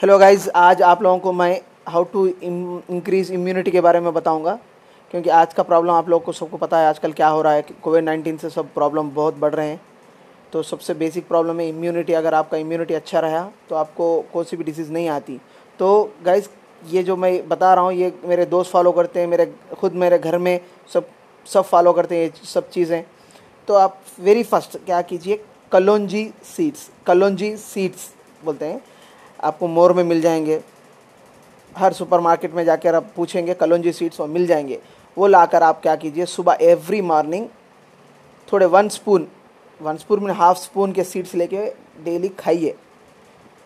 Hello guys आज आप लोगों को मैं हाउ टू इंक्रीज इम्यूनिटी के बारे में बताऊँगा, क्योंकि आज का प्रॉब्लम आप लोगों को सबको पता है आजकल क्या हो रहा है कोविड नाइन्टीन से सब प्रॉब्लम बहुत बढ़ रहे हैं। तो सबसे बेसिक प्रॉब्लम है इम्यूनिटी अगर आपका इम्यूनिटी अच्छा रहा तो आपको कोई सी भी डिसीज़ नहीं आती। तो गाइज़ ये जो मैं बता रहा हूँ, ये मेरे दोस्त फॉलो करते हैं, मेरे खुद, मेरे घर में सब सब फॉलो करते हैं, ये सब चीज़ें। तो आप वेरी फ़र्स्ट क्या कीजिए, कलोंजी सीड्स कलोंजी सीड्स बोलते हैं। आपको मोर में मिल जाएँगे। हर सुपरमार्केट में जाकर आप पूछेंगे, कलोंजी सीड्स और मिल जाएँगे, वो लाकर आप क्या कीजिए, सुबह एवरी मॉर्निंग थोड़े वन स्पून वन स्पून में हाफ़ स्पून के सीड्स लेके डेली खाइए।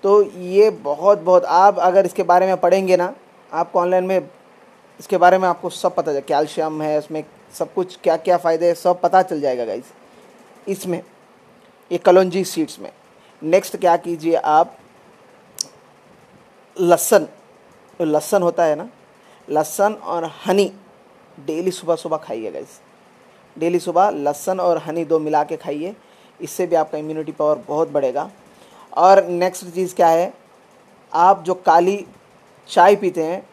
तो ये बहुत बहुत, आप अगर इसके बारे में पढ़ेंगे ना, आपको ऑनलाइन में इसके बारे में आपको सब पता चल, कैल्शियम है, इसमें सब कुछ क्या क्या फ़ायदे है, सब पता चल जाएगा गाइज़ इसमें, ये कलौंजी सीड्स में। नेक्स्ट क्या कीजिए आप लहसन जो लहसन होता है ना? लहसन और हनी डेली सुबह सुबह खाइए गाइस डेली सुबह लहसन और हनी दो मिला के खाइए। इससे भी आपका इम्यूनिटी पावर बहुत बढ़ेगा। और नेक्स्ट चीज़ क्या है? आप जो काली चाय पीते हैं,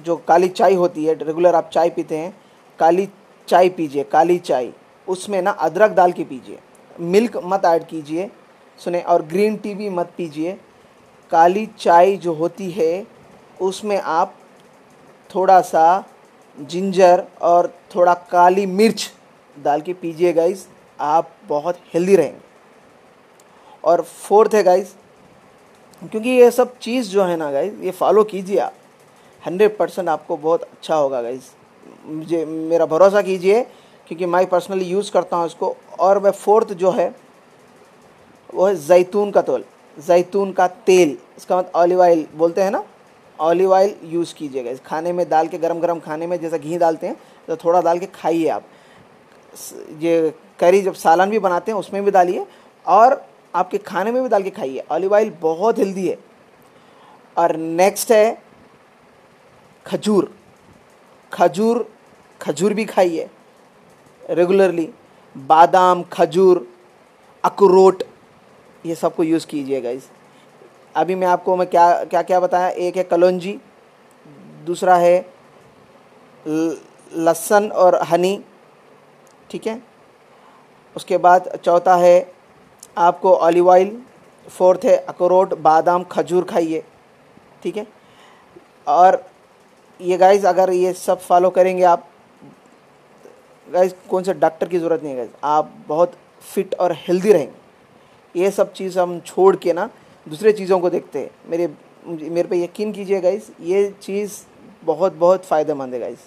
जो काली चाय होती है रेगुलर आप चाय पीते हैं, काली चाय पीजिए, काली चाय। उसमें ना अदरक डाल के पीजिए। मिल्क मत ऐड कीजिए, सुने, और ग्रीन टी भी मत पीजिए। काली चाय जो होती है, उसमें आप थोड़ा सा जिंजर और थोड़ा काली मिर्च डाल के पीजिए गाइस आप बहुत हेल्दी रहेंगे। और फोर्थ है गाइस क्योंकि ये सब चीज़ जो है ना गाइस ये फॉलो कीजिए आप। हंड्रेड परसेंट आपको बहुत अच्छा होगा गाइस मुझे, मेरा भरोसा कीजिए, क्योंकि मैं पर्सनली यूज़ करता हूँ इसको। और मैं फोर्थ जो है, वो है जैतून का तेल। जैतून का तेल, इसका मतलब ऑलिव ऑयल बोलते हैं ना? ऑलिव ऑयल यूज़ कीजिएगा। इस खाने में डाल के गरम गरम खाने में जैसा घी डालते हैं तो थोड़ा डाल के खाइए आप। ये करी जब सालन भी बनाते हैं, उसमें भी डालिए और आपके खाने में भी डाल के खाइए। ऑलिव ऑयल बहुत हेल्दी है। और नेक्स्ट है खजूर। खजूर खजूर भी खाइए रेगुलरली बादाम, खजूर, अखरोट ये सबको यूज़ कीजिएगा इस अभी मैं आपको, मैं क्या क्या क्या बताया? एक है कलौजी, दूसरा है लहसन और हनी, ठीक है? उसके बाद चौथा है आपको ऑलिव ऑयल फोर्थ है अखरोट, बादाम, खजूर खाइए, ठीक है? और ये गाइज़ अगर ये सब फॉलो करेंगे आप गाइज़ कौन से डॉक्टर की ज़रूरत नहीं है गाइज़ आप बहुत फिट और हेल्दी रहेंगे। ये सब चीज़ हम छोड़ के ना दूसरे चीज़ों को देखते हैं। मेरे मेरे पे यकीन कीजिए गाइज़ ये चीज़ बहुत बहुत फ़ायदेमंद है गाइज़